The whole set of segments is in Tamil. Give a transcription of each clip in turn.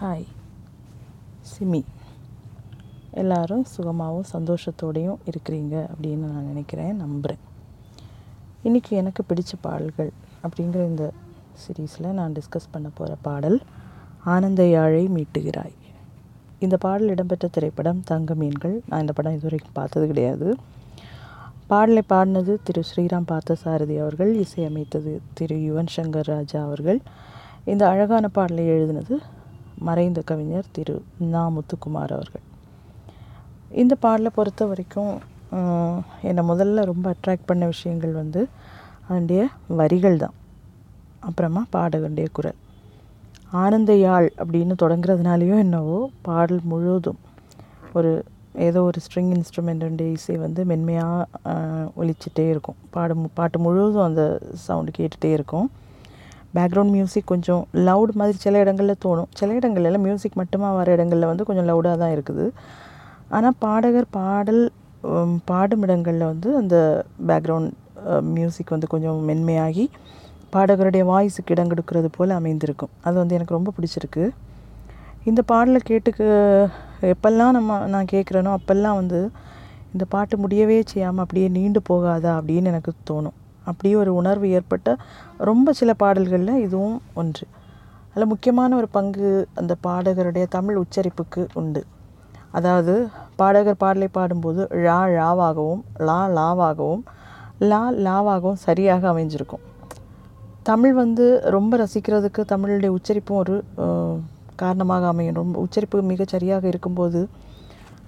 ஹாய். சிமி எல்லோரும் சுகமாகவும் சந்தோஷத்தோடையும் இருக்கிறீங்க அப்படின்னு நான் நினைக்கிறேன் நம்புகிறேன் இன்றைக்கி எனக்கு பிடித்த பாடல்கள் அப்படிங்கிற இந்த சீரீஸில் நான் டிஸ்கஸ் பண்ண போகிற பாடல் ஆனந்த யாழை மீட்டுகிறாய் இந்த பாடல் இடம்பெற்ற திரைப்படம் தங்க மீன்கள். நான் இந்த படம் இதுவரைக்கும் பார்த்தது கிடையாது. பாடலை பாடினது திரு ஸ்ரீராம் பார்த்தசாரதி அவர்கள் இசையமைத்தது திரு யுவன் சங்கர் ராஜா அவர்கள். இந்த அழகான பாடலை எழுதினது மறைந்த கவிஞர் திரு நா முத்துக்குமார் அவர்கள். இந்த பாடலை பொறுத்த வரைக்கும் என்னை முதல்ல ரொம்ப அட்ராக்ட் பண்ண விஷயங்கள் வந்து அதனுடைய வரிகள் தான். அப்புறமா பாடகனுடைய குரல். ஆனந்த யாழ் அப்படின்னு தொடங்குறதுனாலையோ என்னவோ பாடல் முழுவதும் ஒரு ஏதோ ஒரு ஸ்ட்ரிங் இன்ஸ்ட்ருமெண்ட்டுடைய இசை வந்து மென்மையாக ஒலிச்சிட்டே இருக்கும். பாடு பாட்டு முழுவதும் அந்த சவுண்டு கேட்டுகிட்டே இருக்கும். பேக்ரவுண்ட் மியூசிக் கொஞ்சம் லவுட் மாதிரி சில இடங்களில் தோணும். சில இடங்கள்லாம் மியூசிக் மட்டுமா வர இடங்களில் வந்து கொஞ்சம் லவுடாக தான் இருக்குது. ஆனால் பாடகர் பாடல் பாடும் இடங்களில் வந்து அந்த பேக்ரவுண்ட் மியூசிக் வந்து கொஞ்சம் மென்மையாகி பாடகருடைய வாய்ஸுக்கு இடம் கொடுக்கறது போல் அமைந்திருக்கும். அது வந்து எனக்கு ரொம்ப பிடிச்சிருக்கு. இந்த பாடலை கேட்டுக்கு எப்பெல்லாம் நம்ம நான் கேட்குறேனோ அப்பெல்லாம் வந்து இந்த பாட்டு முடியவே செய்யாமல் அப்படியே நீண்டு போகாதா அப்படின்னு எனக்கு தோணும். அப்படியே ஒரு உணர்வு ஏற்பட்ட ரொம்ப சில பாடல்களில் இதுவும் ஒன்று. அதில் முக்கியமான ஒரு பங்கு அந்த பாடகருடைய தமிழ் உச்சரிப்புக்கு உண்டு. அதாவது பாடகர் பாடலை பாடும்போது ழா ழாவாகவும் லா லாவாகவும் லா லாவாகவும் சரியாக அமைஞ்சிருக்கும். தமிழ் வந்து ரொம்ப ரசிக்கிறதுக்கு தமிழுடைய உச்சரிப்பும் ஒரு காரணமாக அமையும். ரொம்ப உச்சரிப்பு மிகச் சரியாக இருக்கும்போது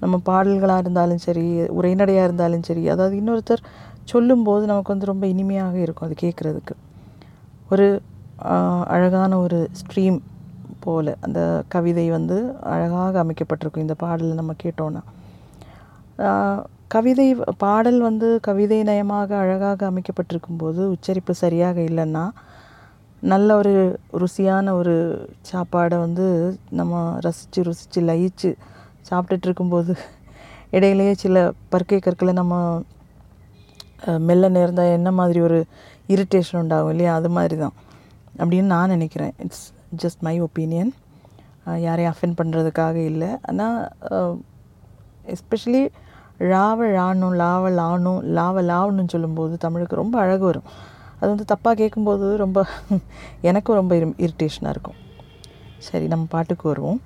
நம்ம பாடல்களாக இருந்தாலும் சரி உரைநடையாக இருந்தாலும் சரி அதாவது இன்னொருத்தர் சொல்லும்போது நமக்கு வந்து ரொம்ப இனிமையாக இருக்கும் அது கேட்குறதுக்கு. ஒரு அழகான ஒரு ஸ்ட்ரீம் போல் அந்த கவிதை வந்து அழகாக அமைக்கப்பட்டிருக்கும் இந்த பாடலை நம்ம கேட்டோன்னா கவிதை பாடல் வந்து கவிதை நயமாக அழகாக அமைக்கப்பட்டிருக்கும் போது உச்சரிப்பு சரியாக இல்லைன்னா நல்ல ஒரு ருசியான ஒரு சாப்பாடை வந்து நம்ம ரசித்து ருசித்து லயிச்சு சாப்பிட்டுட்டு இருக்கும்போது இடையிலேயே சில பருக்கை கற்களை நம்ம மெல்ல நேர்ந்தால் என்ன மாதிரி ஒரு இரிட்டேஷன் உண்டாகும் இல்லையா? அது மாதிரி தான் அப்படின்னு நான் நினைக்கிறேன். இட்ஸ் ஜஸ்ட் மை ஒப்பீனியன் யாரையும் அஃபெண்ட் பண்ணுறதுக்காக இல்லை. ஆனால் எஸ்பெஷலி ழாவ ழானும் லாவ லானும் லாவ லாவணும்னு சொல்லும்போது தமிழுக்கு ரொம்ப அழகு வரும். அது வந்து தப்பாக கேட்கும்போது ரொம்ப எனக்கும் ரொம்ப இரிட்டேஷனாக இருக்கும். சரி நம்ம பாட்டுக்கு வருவோம்.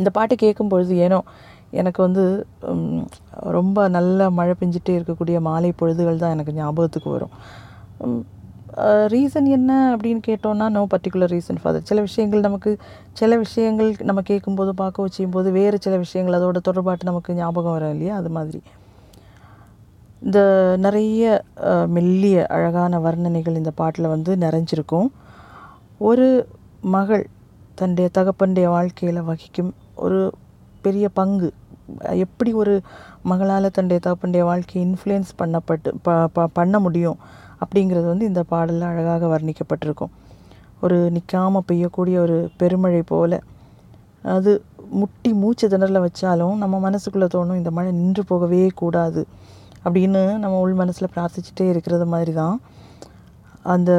இந்த பாட்டு கேட்கும்பொழுது ஏனோ எனக்கு வந்து ரொம்ப நல்ல மழை பெஞ்சிட்டே இருக்கக்கூடிய மாலை பொழுதுகள் தான் எனக்கு ஞாபகத்துக்கு வரும். ரீசன் என்ன அப்படின்னு கேட்டோன்னா நோ பர்டிகுலர் ரீசன் ஃபார் சில விஷயங்கள் நமக்கு சில விஷயங்கள் நம்ம கேட்கும்போது பார்க்க வச்சுக்கும் போது வேறு சில விஷயங்கள் அதோட தொடர்பாட்டு நமக்கு ஞாபகம் வரும் இல்லையா? அது மாதிரி. இந்த நிறைய மெல்லிய அழகான வர்ணனைகள் இந்த பாட்டில் வந்து நிறைஞ்சிருக்கும். ஒரு மகள் தன்னுடைய தகப்பனுடைய வாழ்க்கையில் வகிக்கும் ஒரு பெரிய பங்கு எப்படி ஒரு மகளால் தன்னுடைய தகப்பனுடைய வாழ்க்கையை இன்ஃப்ளூயன்ஸ் பண்ணப்பட்டு ப ப பண்ண முடியும் அப்படிங்கிறது வந்து இந்த பாடலில் அழகாக வர்ணிக்கப்பட்டிருக்கும். ஒரு நிற்காமல் பெய்யக்கூடிய ஒரு பெருமழை போல். அது முட்டி மூச்சு திணறல வச்சாலும் நம்ம மனசுக்குள்ளே தோணும் இந்த மழை நின்று போகவே கூடாது அப்படின்னு நம்ம உள் மனசில் பிரார்த்திச்சுட்டே இருக்கிறது மாதிரி தான் அந்த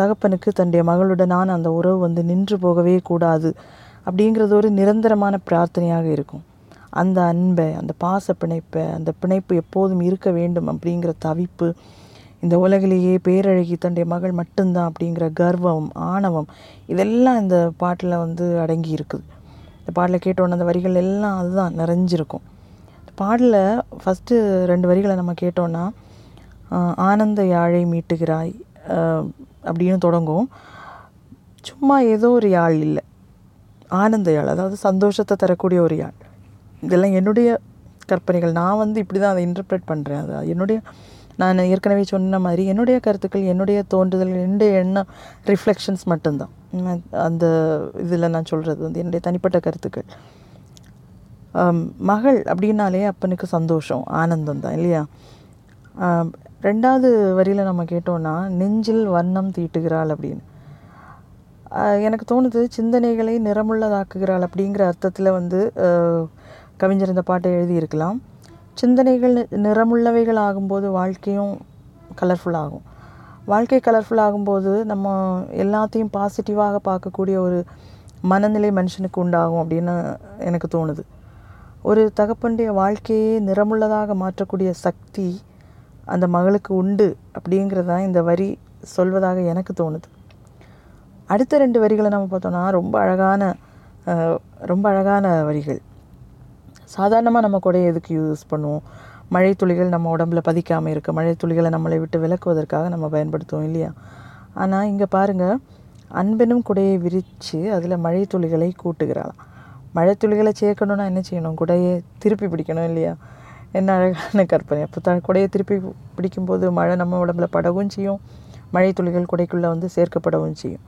தகப்பனுக்கு தன்னுடைய மகளுடனான அந்த உறவு வந்து நின்று போகவே கூடாது அப்படிங்கிறது ஒரு நிரந்தரமான பிரார்த்தனையாக இருக்கும். அந்த அன்பை அந்த பாச பிணைப்பை அந்த பிணைப்பு எப்போதும் இருக்க வேண்டும் அப்படிங்கிற தவிப்பு இந்த உலகிலேயே பேரழகி தன்னுடைய மகள் மட்டும்தான் அப்படிங்கிற கர்வம் ஆணவம் இதெல்லாம் இந்த பாட்டில் வந்து அடங்கி இருக்குது இந்த பாட்டில் கேட்டோன்னே அந்த வரிகள் எல்லாம் அதுதான் நிறைஞ்சிருக்கும். இந்த பாடலில் ஃபஸ்ட்டு ரெண்டு வரிகளை நம்ம கேட்டோன்னா ஆனந்த யாழை மீட்டுகிறாய் அப்படின்னு தொடங்கும் சும்மா ஏதோ ஒரு யாழ் இல்லை. ஆனந்த யாழ் அதாவது சந்தோஷத்தை தரக்கூடிய ஒரு யாழ். இதெல்லாம் என்னுடைய கற்பனைகள். நான் வந்து இப்படி தான் அதை இன்டர்பிரேட் பண்ணுறேன் அது என்னுடைய நான் ஏற்கனவே சொன்ன மாதிரி என்னுடைய கருத்துக்கள் என்னுடைய தோன்றுதல்கள் என்னுடைய எண்ணம் ரிஃப்ளெக்ஷன்ஸ் மட்டும்தான். அந்த இதில் நான் சொல்கிறது வந்து என்னுடைய தனிப்பட்ட கருத்துக்கள். மகள் அப்படின்னாலே அப்பனுக்கு சந்தோஷம் ஆனந்தம் தான் இல்லையா ரெண்டாவது வரியில் நம்ம கேட்டோன்னா நெஞ்சில் வண்ணம் தீட்டுகிறாள் அப்படின்னு. எனக்கு தோணுது சிந்தனைகளை நிறமுள்ளதாக்குகிறாள் அப்படிங்கிற அர்த்தத்தில் வந்து கவிஞர் இந்த பாட்டை எழுதியிருக்கலாம். சிந்தனைகள் நிறமுள்ளவைகள் ஆகும்போது வாழ்க்கையும் கலர்ஃபுல் ஆகும். வாழ்க்கை கலர்ஃபுல் ஆகும்போது நம்ம எல்லாத்தையும் பாசிட்டிவாக பார்க்கக்கூடிய ஒரு மனநிலை மனுஷனுக்கு உண்டாகும் அப்படின்னு எனக்கு தோணுது. ஒரு தகப்பனுடைய வாழ்க்கையே நிறமுள்ளதாக மாற்றக்கூடிய சக்தி அந்த மகளுக்கு உண்டு அப்படிங்கிறதா இந்த வரி சொல்வதாக எனக்கு தோணுது. அடுத்த ரெண்டு வரிகளை நம்ம பார்த்தோன்னா ரொம்ப அழகான ரொம்ப அழகான வரிகள். சாதாரணமாக நம்ம கூட எதுக்கு யூஸ் பண்ணுவோம்? மழை துளிகள் நம்ம உடம்புல பதிக்காமல் இருக்க. மழை துளிகளை நம்மளை விட்டு விலக்குவதற்காக நம்ம பயன்படுத்துவோம் இல்லையா? ஆனால் இங்கே பாருங்கள் அன்பெனும் குடையை விரித்து அதில் மழை துளிகளை கூட்டுகிறாளாம். மழை துளிகளை சேர்க்கணும்னா என்ன செய்யணும்? குடையை திருப்பி பிடிக்கணும் இல்லையா? என்ன அழகான கற்பனை. அப்போ த குடையை திருப்பி பிடிக்கும்போது மழை நம்ம உடம்புல படவும் செய்யும். மழை துளிகள் குடைக்குள்ளே வந்து சேர்க்கப்படவும் செய்யும்.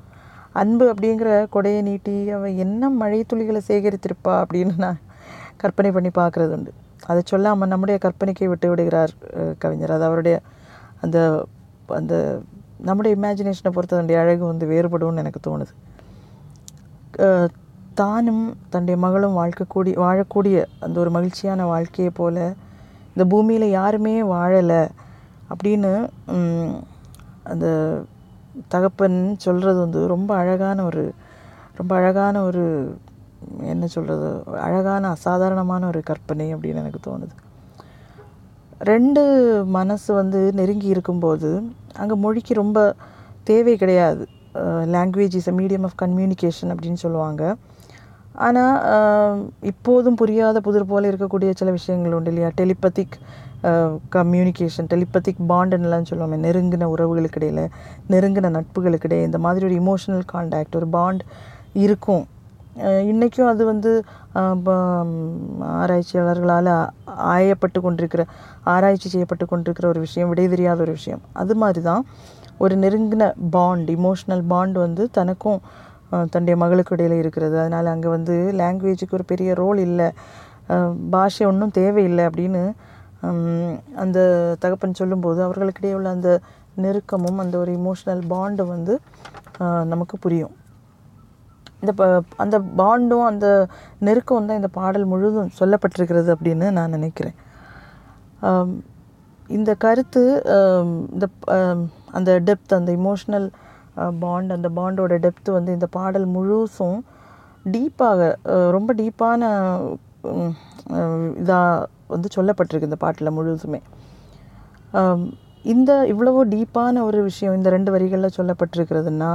அன்பு அப்படிங்கிற கொடையை நீட்டி அவள் என்ன மழை துளிகளை சேகரித்திருப்பா அப்படின்னு நான் கற்பனை பண்ணி பார்க்குறது உண்டு அதை சொல்லாமல் நம்முடைய கற்பனைக்கு விட்டு விடுகிறார் கவிஞர். அது அவருடைய அந்த அந்த நம்முடைய இமேஜினேஷனை பொறுத்த தன்னுடைய அழகு வந்து வேறுபடும்னு எனக்கு தோணுது. தானும் தன்னுடைய மகளும் வாழ்க்கக்கூடிய வாழக்கூடிய அந்த ஒரு மகிழ்ச்சியான வாழ்க்கையை போல் இந்த பூமியில் யாருமே வாழலை அப்படின்னு அந்த தகப்பன் சொல்கிறது வந்து ரொம்ப அழகான ஒரு ரொம்ப அழகான ஒரு என்ன சொல்கிறது அழகான அசாதாரணமான ஒரு கற்பனை அப்படின்னு எனக்கு தோணுது. ரெண்டு மனசு வந்து நெருங்கி இருக்கும்போது அங்கே மொழிக்கு ரொம்ப தேவை கிடையாது. Language is a medium of communication அப்படின்னு சொல்லுவாங்க. ஆனால் இப்போதும் புரியாத புதிர் போல் இருக்கக்கூடிய சில விஷயங்கள் உண்டு இல்லையா? டெலிபத்திக் கம்யூனிகேஷன் டெலிபத்திக் பாண்டுன்னெலாம் சொல்லுவாங்க நெருங்கின உறவுகளுக்கு இடையில் நெருங்கின நட்புகளுக்கு இடையே இந்த மாதிரி ஒரு இமோஷனல் காண்டாக்ட் ஒரு பாண்ட் இருக்கும். இன்றைக்கும் அது வந்து ஆராய்ச்சியாளர்களால் ஆயப்பட்டு கொண்டிருக்கிற ஆராய்ச்சி செய்யப்பட்டு கொண்டிருக்கிற ஒரு விஷயம் விடை தெரியாத ஒரு விஷயம். அது மாதிரி தான் ஒரு நெருங்கின பாண்ட் இமோஷ்னல் பாண்ட் வந்து தனக்கும் தன்னுடைய மகளுக்கு இடையில் இருக்கிறது. அதனால் அங்கே வந்து லாங்குவேஜுக்கு ஒரு பெரிய ரோல் இல்லை. பாஷை ஒன்றும் தேவையில்லை அப்படின்னு அந்த தகப்பன் சொல்லும்போது அவர்களுக்கிடையே உள்ள அந்த நெருக்கமும் அந்த ஒரு இமோஷனல் பாண்டு வந்து நமக்கு புரியும். இந்த ப அந்த பாண்டும் அந்த நெருக்கம் தான் இந்த பாடல் முழுதும் சொல்லப்பட்டிருக்கிறது அப்படின்னு நான் நினைக்கிறேன். இந்த கருத்து இந்த அந்த டெப்த் அந்த இமோஷ்னல் பாண்ட் அந்த பாண்டோட டெப்த் வந்து இந்த பாடல் முழுசும் டீப்பாக ரொம்ப டீப்பான இதாக வந்து சொல்லப்பட்டிருக்கு இந்த பாட்டில் முழுதுமே இந்த இவ்வளவோ டீப்பான ஒரு விஷயம் இந்த ரெண்டு வரிகளில் சொல்லப்பட்டிருக்கிறதுனா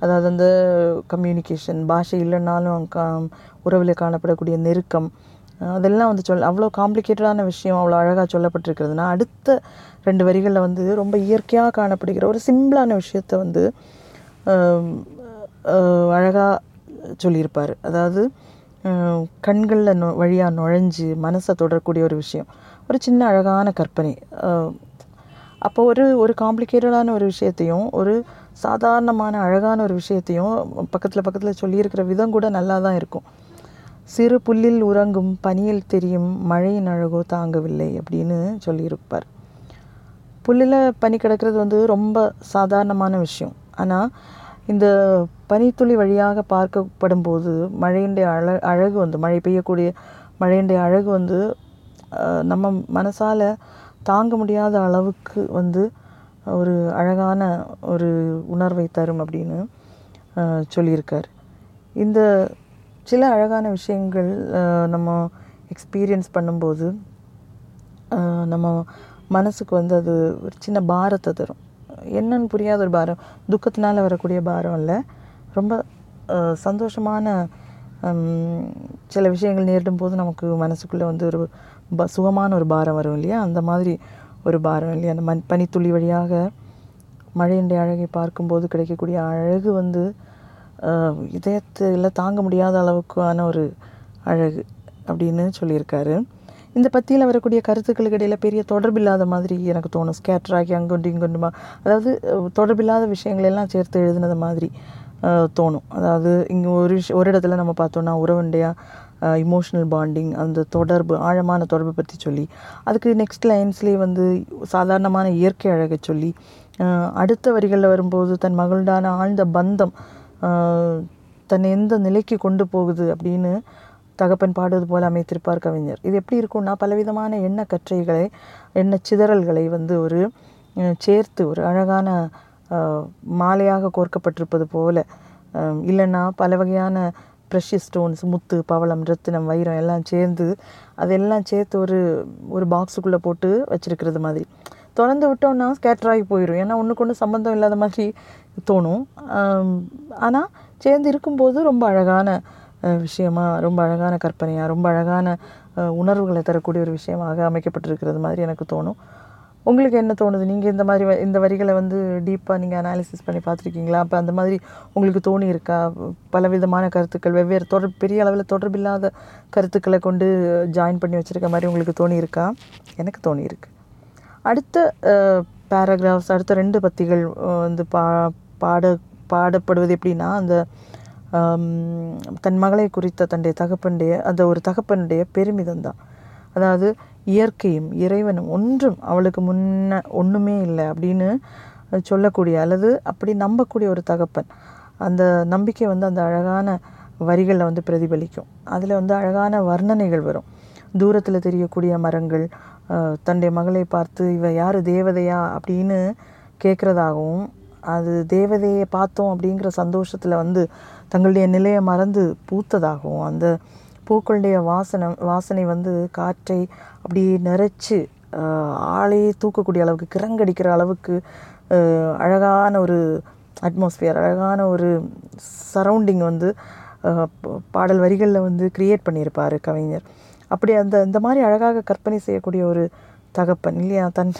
அதாவது அந்த கம்யூனிகேஷன் பாஷை இல்லைன்னாலும் கா உறவில் காணப்படக்கூடிய நெருக்கம் அதெல்லாம் வந்து சொல் அவ்வளோ காம்ப்ளிகேட்டடான விஷயம் அவ்வளோ அழகாக சொல்லப்பட்டிருக்கிறதுனா அடுத்த ரெண்டு வரிகளில் வந்து ரொம்ப இயற்கையாக காணப்படுகிற ஒரு சிம்பிளான விஷயத்தை வந்து அழகாக சொல்லியிருப்பார். அதாவது கண்களில் நொ வழியாக நுழைஞ்சு மனசை தொடரக்கூடிய ஒரு விஷயம் ஒரு சின்ன அழகான கற்பனை. அப்போ ஒரு ஒரு காம்ப்ளிகேட்டடான ஒரு விஷயத்தையும் ஒரு சாதாரணமான அழகான ஒரு விஷயத்தையும் பக்கத்தில் பக்கத்தில் சொல்லியிருக்கிற விதம் கூட நல்லா தான் இருக்கும். சிறு புல்லில் உறங்கும் பனியில் தெரியும் மழையின் அழகோ தாங்கவில்லை அப்படின்னு சொல்லியிருப்பார். புல்லில் பனி கிடக்கிறது வந்து ரொம்ப சாதாரணமான விஷயம். ஆனால் இந்த பனித்துளி வழியாக பார்க்கப்படும் போது மழையினுடைய அழ அழகு வந்து மழை பெய்யக்கூடிய மழையினுடைய அழகு வந்து நம்ம மனசால் தாங்க முடியாத அளவுக்கு வந்து ஒரு அழகான ஒரு உணர்வை தரும் அப்படின்னு சொல்லியிருக்கார். இந்த சில அழகான விஷயங்கள் நம்ம எக்ஸ்பீரியன்ஸ் பண்ணும்போது நம்ம மனசுக்கு வந்து அது ஒரு சின்ன பாரத்தை தரும். என்னன்னு புரியாத ஒரு பாரம் துக்கத்தினால் வரக்கூடிய பாரம் இல்லை. ரொம்ப சந்தோஷமான சில விஷயங்கள் நேரிடும் போது நமக்கு மனசுக்குள்ளே வந்து ஒரு ப சுகமான ஒரு பாரம் வரும் இல்லையா? அந்த மாதிரி ஒரு பாரம் இல்லையா அந்த மண் பனித்துளி வழியாக மழையினுடைய அழகை பார்க்கும்போது கிடைக்கக்கூடிய அழகு வந்து இதயத்தில் தாங்க முடியாத அளவுக்கான ஒரு அழகு அப்படின்னு சொல்லியிருக்காரு. இந்த பத்தியில் வரக்கூடிய கருத்துக்களுக்கு இடையில் பெரிய தொடர்பில்லாத மாதிரி எனக்கு தோணும். ஸ்கேட்டராகி அங்கொண்டு இங்கொண்டுமா அதாவது தொடர்பில்லாத விஷயங்கள் எல்லாம் சேர்த்து எழுதுனது மாதிரி தோணும். அதாவது இங்கே ஒரு விஷயம் ஒரு இடத்துல நம்ம பார்த்தோன்னா உறவுண்டையாக இமோஷனல் பாண்டிங் அந்த தொடர்பு ஆழமான தொடர்பு பற்றி சொல்லி. அதுக்கு நெக்ஸ்ட் லைன்ஸ்லேயே வந்து சாதாரணமான இயற்கை அழகை சொல்லி. அடுத்த வரிகளில் வரும்போது தன் மகளுடான ஆழ்ந்த பந்தம் தன்னை எந்த நிலைக்கு கொண்டு போகுது அப்படின்னு தகப்பன் பாடுவது போல அமைத்திருப்பார் கவிஞர். இது எப்படி இருக்கும்னா பலவிதமான எண்ண கற்றைகளை எண்ண சிதறல்களை வந்து ஒரு சேர்த்து ஒரு அழகான மாலையாக கோர்க்கப்பட்டிருப்பது போல இல்லைன்னா பல வகையான ப்ரெஷியஸ் ஸ்டோன்ஸ் முத்து பவளம் ரத்தினம் வைரம் எல்லாம் சேர்ந்து அதெல்லாம் சேர்த்து ஒரு ஒரு பாக்ஸுக்குள்ளே போட்டு வச்சுருக்கிறது மாதிரி. திறந்து விட்டோன்னா ஸ்கேட்டர் ஆகி போயிடும் ஏன்னா ஒன்றுக்கு ஒன்று சம்மந்தம் இல்லாத மாதிரி தோணும். ஆனால் சேர்ந்து இருக்கும்போது ரொம்ப அழகான விஷயமாக விஷயமா ரொம்ப அழகான கற்பனையாக ரொம்ப அழகான உணர்வுகளை தரக்கூடிய ஒரு விஷயமாக அமைக்கப்பட்டிருக்கிறது மாதிரி எனக்கு தோணும். உங்களுக்கு என்ன தோணுது? நீங்கள் இந்த மாதிரி வ- இந்த வரிகளை வந்து டீப்பாக நீங்கள் அனாலிசிஸ் பண்ணி பார்த்துருக்கீங்களா? அப்போ அந்த மாதிரி உங்களுக்கு தோணி இருக்கா பலவிதமான கருத்துக்கள் வெவ்வேறு தொடர் பெரிய அளவில் தொடர்பில்லாத கருத்துக்களை கொண்டு ஜாயின் பண்ணி வச்சுருக்க மாதிரி உங்களுக்கு தோணி இருக்கா எனக்கு தோணி இருக்கு அடுத்த பேராகிராஃப்ஸ் அடுத்த ரெண்டு பத்திகள் வந்து பா பாட பாடப்படுவது எப்படின்னா அந்த தன் மகளை குறித்த தன்னுடைய தகப்பனுடைய அந்த ஒரு தகப்பனுடைய பெருமிதம் தான். அதாவது இயற்கையும் இறைவனும் ஒன்றும் அவளுக்கு முன்ன ஒன்றுமே இல்லை அப்படின்னு சொல்லக்கூடிய அல்லது அப்படி நம்பக்கூடிய ஒரு தகப்பன். அந்த நம்பிக்கை வந்து அந்த அழகான வரிகளில் வந்து பிரதிபலிக்கும். அதில் வந்து அழகான வர்ணனைகள் வரும். தூரத்தில் தெரியக்கூடிய மரங்கள் தன்னுடைய மகளை பார்த்து இவ யார் தேவதையா அப்படின்னு கேட்குறதாகவும் அது தேவதையை பார்த்தோம் அப்படிங்கிற சந்தோஷத்தில் வந்து தங்களுடைய நிலையை மறந்து பூத்ததாகவும் அந்த பூக்களுடைய வாசனை வாசனை வந்து காற்றை அப்படியே நிறைச்சு ஆளையே தூக்கக்கூடிய அளவுக்கு கிறங்கடிக்கிற அளவுக்கு அழகான ஒரு அட்மாஸ்பியர் அழகான ஒரு சரௌண்டிங் வந்து பாடல் வரிகளில் வந்து க்ரியேட் பண்ணியிருப்பார் கவிஞர். அப்படி அந்த இந்த மாதிரி அழகாக கற்பனை செய்யக்கூடிய ஒரு தகப்பன் இல்லையா? தன்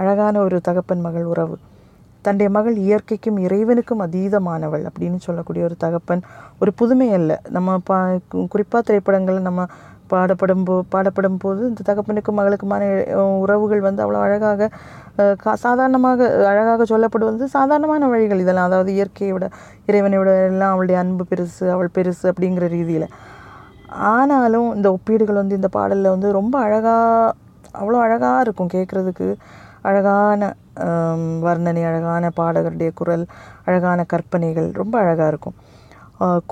அழகான ஒரு தகப்பன் மகள் உறவு. தன்னுடைய மகள் இயற்கைக்கும் இறைவனுக்கும் அதீதமானவள் அப்படின்னு சொல்லக்கூடிய ஒரு தகப்பன் ஒரு புதுமை அல்ல. நம்ம பா குறிப்பாக திரைப்படங்கள் நம்ம பாடப்படும் போ பாடப்படும் போது இந்த தகப்பனுக்கும் மகளுக்குமான உறவுகள் வந்து அவ்வளோ அழகாக கா சாதாரணமாக அழகாக சொல்லப்படுவது சாதாரணமான வழிகள் இதெல்லாம். அதாவது இயற்கையோட இறைவனையோட எல்லாம் அவளுடைய அன்பு பெருசு அவள் பெருசு அப்படிங்கிற ரீதியில். ஆனாலும் இந்த ஒப்பீடுகள் வந்து இந்த பாடலில் வந்து ரொம்ப அழகாக அவ்வளோ அழகாக இருக்கும் கேட்குறதுக்கு அழகான வர்ணனை அழகான பாடகருடைய குரல் அழகான கற்பனைகள் ரொம்ப அழகாக இருக்கும்.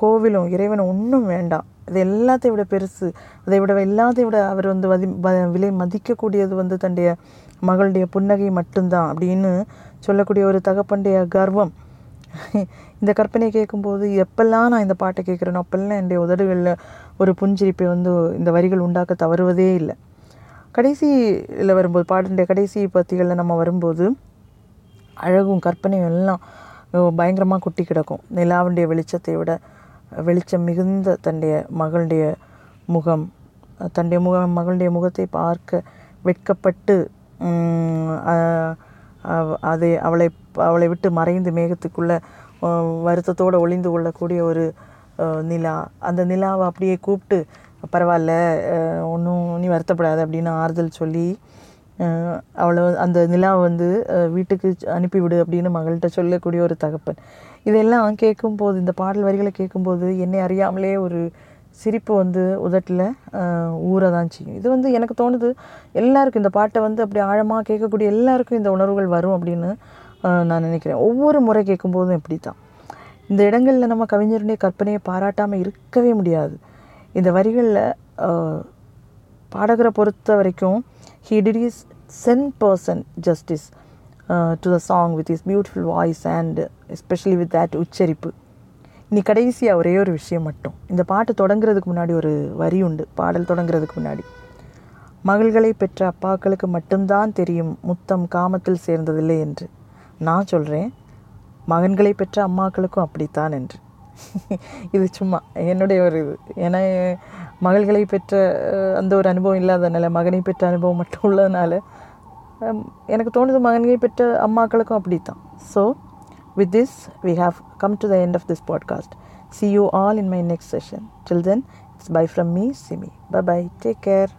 கோவிலும் இறைவனும் ஒன்றும் வேண்டாம். இது எல்லாத்தையும் விட பெருசு. அதை விட எல்லாத்தையும் விட அவர் வந்து வதி வ- விலை மதிக்கக்கூடியது வந்து தன்னுடைய மகளுடைய புன்னகை மட்டும்தான் அப்படின்னு சொல்லக்கூடிய ஒரு தகப்பனுடைய கர்வம். இந்த கற்பனை கேட்கும்போது எப்பெல்லாம் நான் இந்த பாட்டை கேட்குறேனோ அப்பெல்லாம் என்னுடைய உதடுகளில் ஒரு புஞ்சிரிப்பை வந்து இந்த வரிகள் உண்டாக்க தவறுவதே இல்லை. கடைசியில் வரும்போது பாடலுடைய கடைசி பத்திகளில் நம்ம வரும்போது அழகும் கற்பனையும் எல்லாம் பயங்கரமாக கொட்டி கிடக்கும். நிலாவுடைய வெளிச்சத்தை விட வெளிச்சம் மிகுந்த தன்னுடைய மகளுடைய முகம் தன்னுடைய முக மகளுடைய முகத்தை பார்க்க வெட்கப்பட்டு அதை அவளை அவளை விட்டு மறைந்து மேகத்துக்குள்ளே வருத்தத்தோடு ஒளிந்து கொள்ளக்கூடிய ஒரு நிலா. அந்த நிலாவை அப்படியே கூப்பிட்டு பரவாயில்ல ஒன்றும் நீ வருத்தப்படாத அப்படின்னு ஆறுதல் சொல்லி அவ்வளோ அவளை அந்த நிலாவை வந்து வீட்டுக்கு அனுப்பிவிடு அப்படின்னு மகள்கிட்ட சொல்லக்கூடிய ஒரு தகப்பன். இதெல்லாம் கேட்கும்போது இந்த பாடல் வரிகளை கேட்கும்போது என்னை அறியாமலே ஒரு சிரிப்பு வந்து உதட்டில் ஊற தான் செய்யும். இது வந்து எனக்கு தோணுது எல்லாருக்கும் இந்த பாட்டை வந்து அப்படி ஆழமாக கேட்கக்கூடிய எல்லாருக்கும் இந்த உணர்வுகள் வரும் அப்படின்னு நான் நினைக்கிறேன். ஒவ்வொரு முறை கேட்கும்போதும் இப்படி தான் இந்த இடங்களில் நம்ம கவிஞருடைய கற்பனையை பாராட்டாமல் இருக்கவே முடியாது. இந்த வரிகளில் பாடகரை பொறுத்த வரைக்கும் he did his cent percent justice to the song with his beautiful voice and especially with that உச்சரிப்பு. இனி கடைசியாக ஒரே ஒரு விஷயம் மட்டும். இந்த பாட்டு தொடங்குறதுக்கு முன்னாடி ஒரு வரி உண்டு பாடல் தொடங்குறதுக்கு முன்னாடி. மகள்களை பெற்ற அப்பாக்களுக்கு மட்டும்தான் தெரியும் முத்தம் காமத்தில் சேர்ந்ததில்லை என்று. நான் சொல்கிறேன் மகன்களை பெற்ற அம்மாக்களுக்கும் அப்படித்தான் என்று. இது சும்மா என்னுடைய ஒரு இது ஏன்னா மகள்களை பெற்ற அந்த ஒரு அனுபவம் இல்லாதனால மகனை பெற்ற அனுபவம் மட்டும் உள்ளதுனால எனக்கு தோணுது மகன்களை பெற்ற அம்மாக்களுக்கும் அப்படி தான் so with this we have come to the end of this podcast see you all in my next session till then it's bye from me Simi bye bye take care